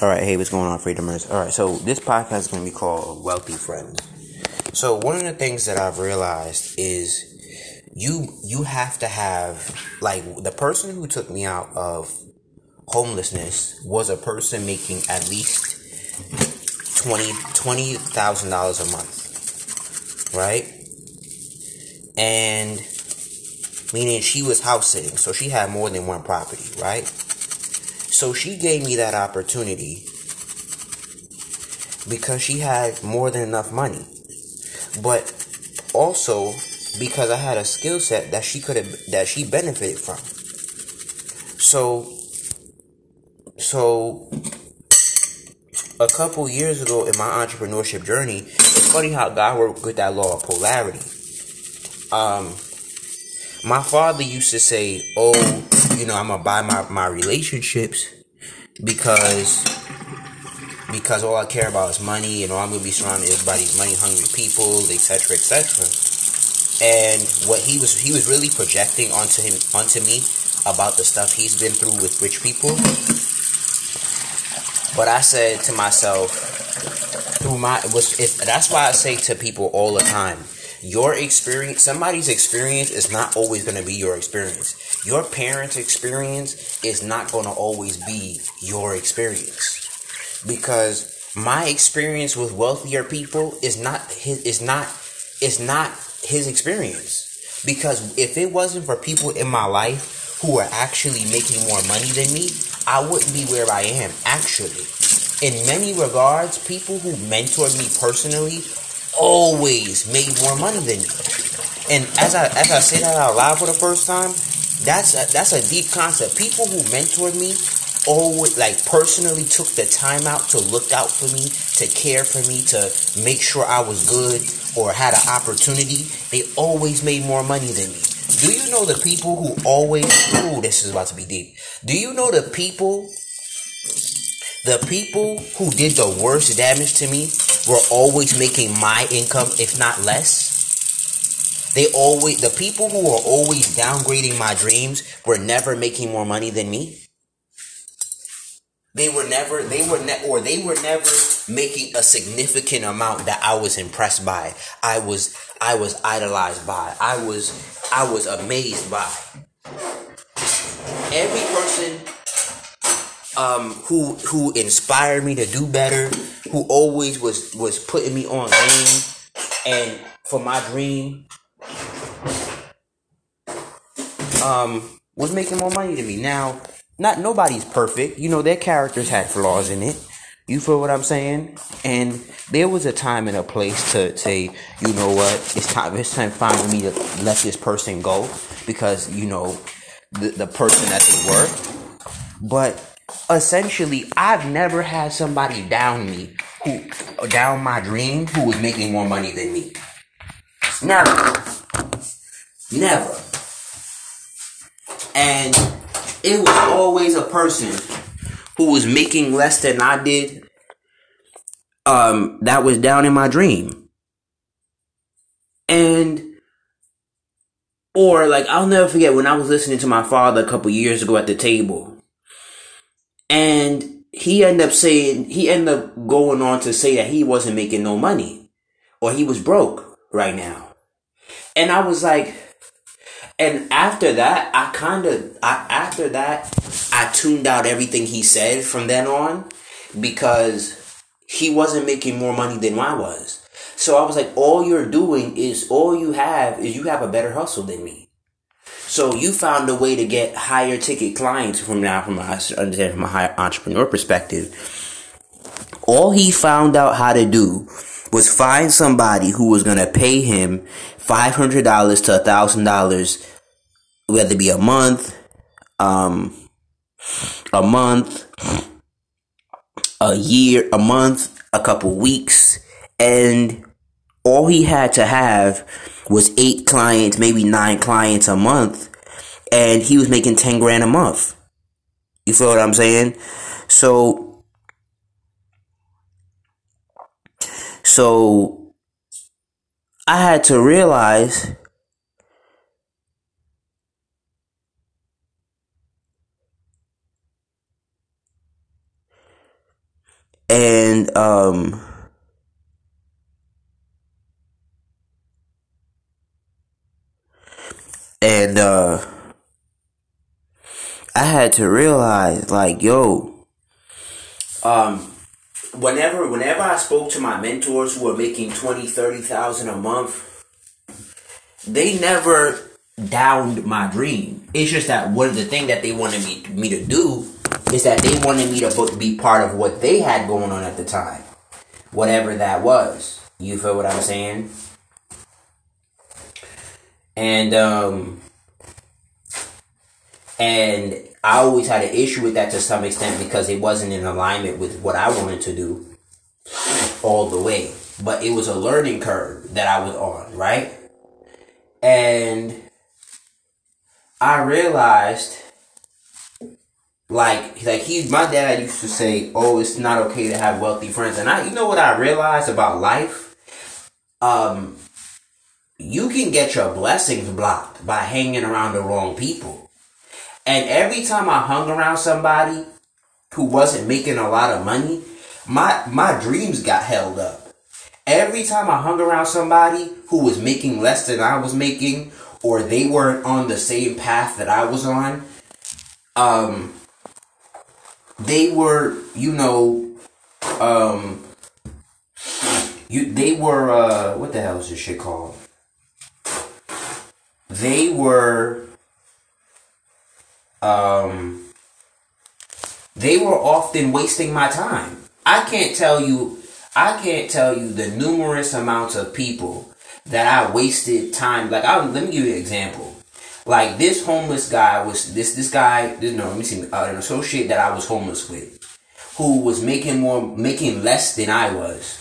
All right, hey, what's going on, Freedomers? All right, so this podcast is going to be called Wealthy Friends. So one of the things that I've realized is you you have to have like the person who took me out of homelessness was a person making at least twenty twenty thousand dollars a month, right? And meaning she was house sitting, so she had more than one property, right? So she gave me that opportunity because she had more than enough money. But also because I had a skill set that she could have that she benefited from. So so a couple years ago in my entrepreneurship journey, it's funny how God worked with that law of polarity. Um my father used to say, Oh, you know, I'm gonna buy my, my relationships because because all I care about is money and all I'm gonna be surrounded by these money hungry people, etc. etc. And what he was he was really projecting onto him onto me about the stuff he's been through with rich people. But I said to myself, through my was if that's why I say to people all the time, your experience somebody's experience is not always going to be your experience. Your parents experience is not going to always be your experience. Because my experience with wealthier people is not his is not is not his experience. Because if it wasn't for people in my life who are actually making more money than me i wouldn't be where i am actually. In many regards people who mentored me personally always made more money than me. And as I as I say that out loud for the first time, that's a, that's a deep concept. People who mentored me always like personally took the time out to look out for me, to care for me, to make sure I was good or had an opportunity. They always made more money than me. Do you know the people who always? Ooh, this is about to be deep. Do you know the people? The people who did the worst damage to me were always making my income, if not less. They always, the people who were always downgrading my dreams were never making more money than me. They were never, they were ne- or they were never making a significant amount that I was impressed by. I was, I was idolized by. I was, I was amazed by. Every person um, who who inspired me to do better, who always was was putting me on game, and for my dream, um, was making more money than me. Now, not nobody's perfect. You know, their characters had flaws in it. You feel what I'm saying? And there was a time and a place to say, you know what, it's time. It's time for me to let this person go because you know the the person that they were. But essentially, I've never had somebody down me who down my dream who was making more money than me. Never. Never. And it was always a person who was making less than I did um that was down in my dream. And or like I'll never forget when I was listening to my father a couple years ago at the table and he ended up saying, he ended up going on to say that he wasn't making no money or he was broke right now. And I was like, and after that, I kind of, I, after that, I tuned out everything he said from then on because he wasn't making more money than I was. So I was like, all you're doing is, all you have is you have a better hustle than me. So you found a way to get higher ticket clients from now, from I understand from a higher entrepreneur perspective. All he found out how to do was find somebody who was gonna pay him five hundred dollars to a thousand dollars, whether it be a month, um, a month, a year, a month, a couple weeks, and all he had to have was eight clients, maybe nine clients a month, and he was making 10 grand a month. You feel what I'm saying? So, so I had to realize And um and uh I had to realize like yo um whenever whenever I spoke to my mentors who were making 20 30,000 a month they never downed my dream. It's just that one of the thing that they wanted me me to do is that they wanted me to be part of what they had going on at the time whatever that was. You feel what I'm saying and um and I always had an issue with that to some extent because it wasn't in alignment with what I wanted to do all the way. But it was a learning curve that I was on, right? And I realized like like he my dad used to say, "Oh, it's not okay to have wealthy friends." And I you know what I realized about life? Um you can get your blessings blocked by hanging around the wrong people. And every time I hung around somebody who wasn't making a lot of money, my my dreams got held up. Every time I hung around somebody who was making less than I was making, or they weren't on the same path that I was on, um, they were, you know, um, you they were uh, what the hell is this shit called? They were um they were often wasting my time. I can't tell you I can't tell you the numerous amounts of people that I wasted time like I let me give you an example. Like this homeless guy was this this guy this, no let me see uh, an associate that I was homeless with who was making more making less than I was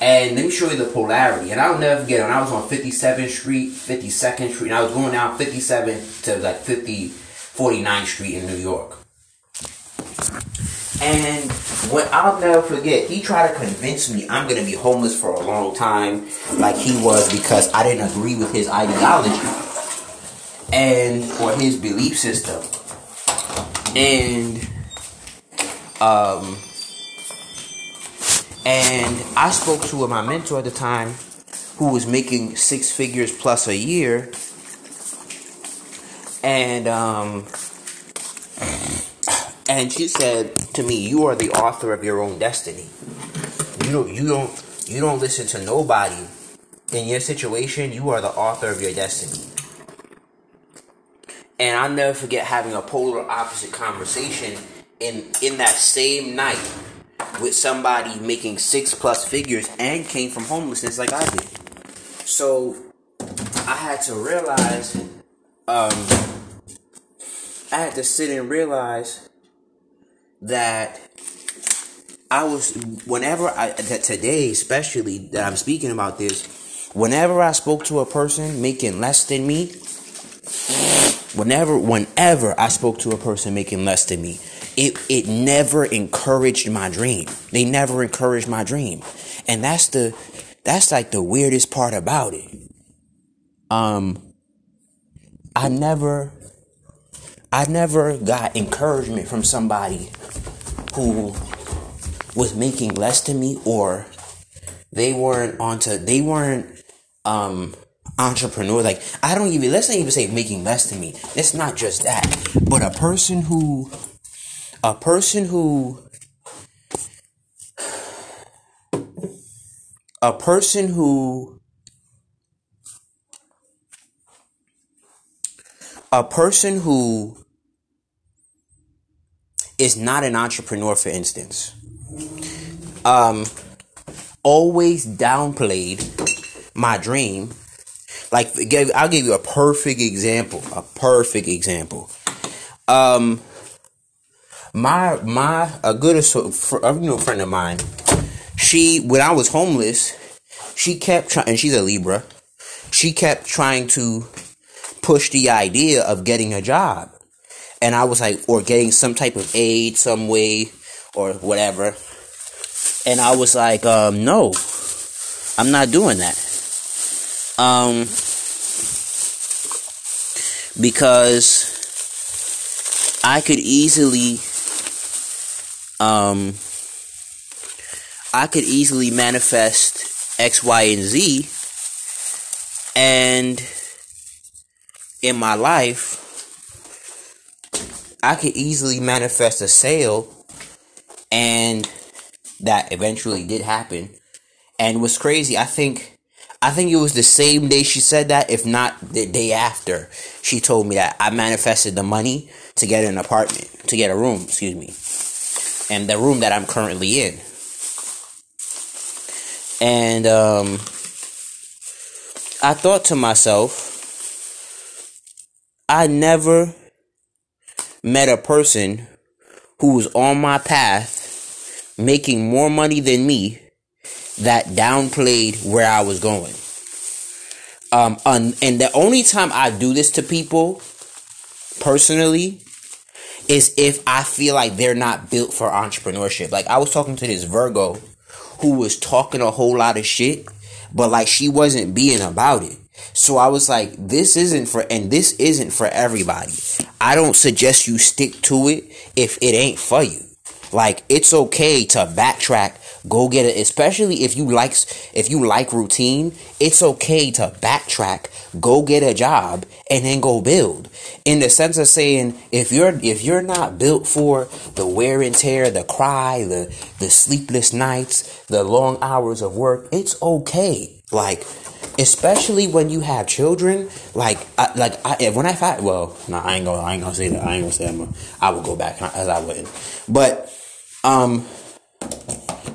and let me show you the polarity. And I'll never forget when I was on 57th Street, 52nd Street, and I was going down 57 to like 50, 49th Street in New York. And what I'll never forget, he tried to convince me I'm gonna be homeless for a long time, like he was, because I didn't agree with his ideology and or his belief system. And um and I spoke to my mentor at the time who was making six figures plus a year. And um and she said to me, "You are the author of your own destiny. You don't you don't you don't listen to nobody in your situation. You are the author of your destiny." And I'll never forget having a polar opposite conversation in in that same night with somebody making six plus figures and came from homelessness like I did. So I had to realize, um, I had to sit and realize that I was, whenever I, that today especially that I'm speaking about this, whenever I spoke to a person making less than me, whenever, whenever I spoke to a person making less than me, it it never encouraged my dream. They never encouraged my dream. And that's the that's like the weirdest part about it. Um I never I never got encouragement from somebody who was making less than me or they weren't onto they weren't um entrepreneur like I don't even let's not even say making less than me. It's not just that. But a person who a person who a person who a person who is not an entrepreneur for instance um always downplayed my dream like i'll give you a perfect example a perfect example. Um my my a good a you know friend of mine she when i was homeless she kept trying and she's a libra she kept trying to push the idea of getting a job. And i was like or getting some type of aid some way or whatever. And i was like um no i'm not doing that um because I could easily um, I could easily manifest X, Y, and Z. And in my life, I could easily manifest a sale. And that eventually did happen. And was crazy, I think I think it was the same day she said that, if not the day after. She told me that I manifested the money to get an apartment, to get a room, excuse me. And the room that I'm currently in. And um, I thought to myself, I never met a person who was on my path making more money than me that downplayed where I was going. Um, and, and the only time I do this to people personally is if I feel like they're not built for entrepreneurship. Like I was talking to this Virgo who was talking a whole lot of shit, but like she wasn't being about it. So I was like, this isn't for, and this isn't for everybody. I don't suggest you stick to it if it ain't for you. Like, it's okay to backtrack, go get it, especially if you like, if you like routine, it's okay to backtrack, go get a job, and then go build. In the sense of saying, if you're, if you're not built for the wear and tear, the cry, the, the sleepless nights, the long hours of work, it's okay. Like, especially when you have children. Like, I, like I, when I fight, well, no, I ain't gonna, I ain't gonna say that. I ain't gonna say I would go back as I wouldn't. But, um,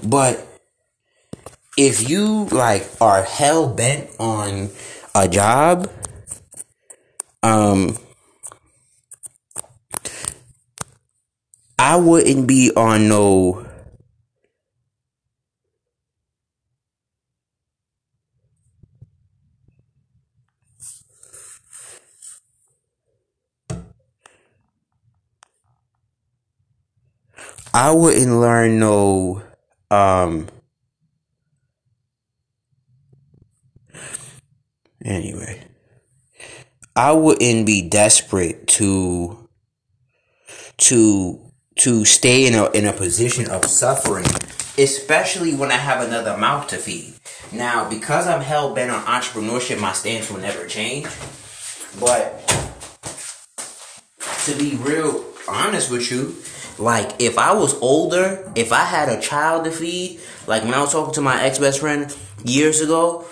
but if you like are hell bent on a job, um, I wouldn't be on no I wouldn't learn no um anyway. I wouldn't be desperate to to to stay in a in a position of suffering, especially when I have another mouth to feed. Now, because I'm hell bent on entrepreneurship, my stance will never change. But to be real honest with you, like if I was older, if I had a child to feed, like when I was talking to my ex best friend years ago,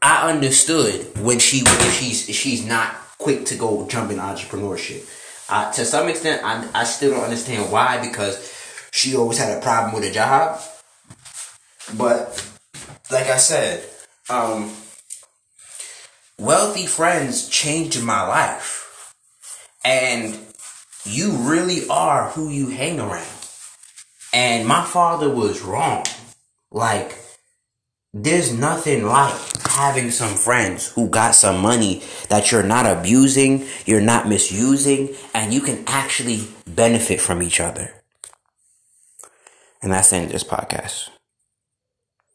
I understood when she when she's she's not quick to go jump in entrepreneurship. Uh, to some extent, I, I still don't understand why because she always had a problem with a job. But like I said, um, wealthy friends changed my life, and you really are who you hang around. And my father was wrong. Like, there's nothing like having some friends who got some money that you're not abusing, you're not misusing, and you can actually benefit from each other. And that's the end of this podcast.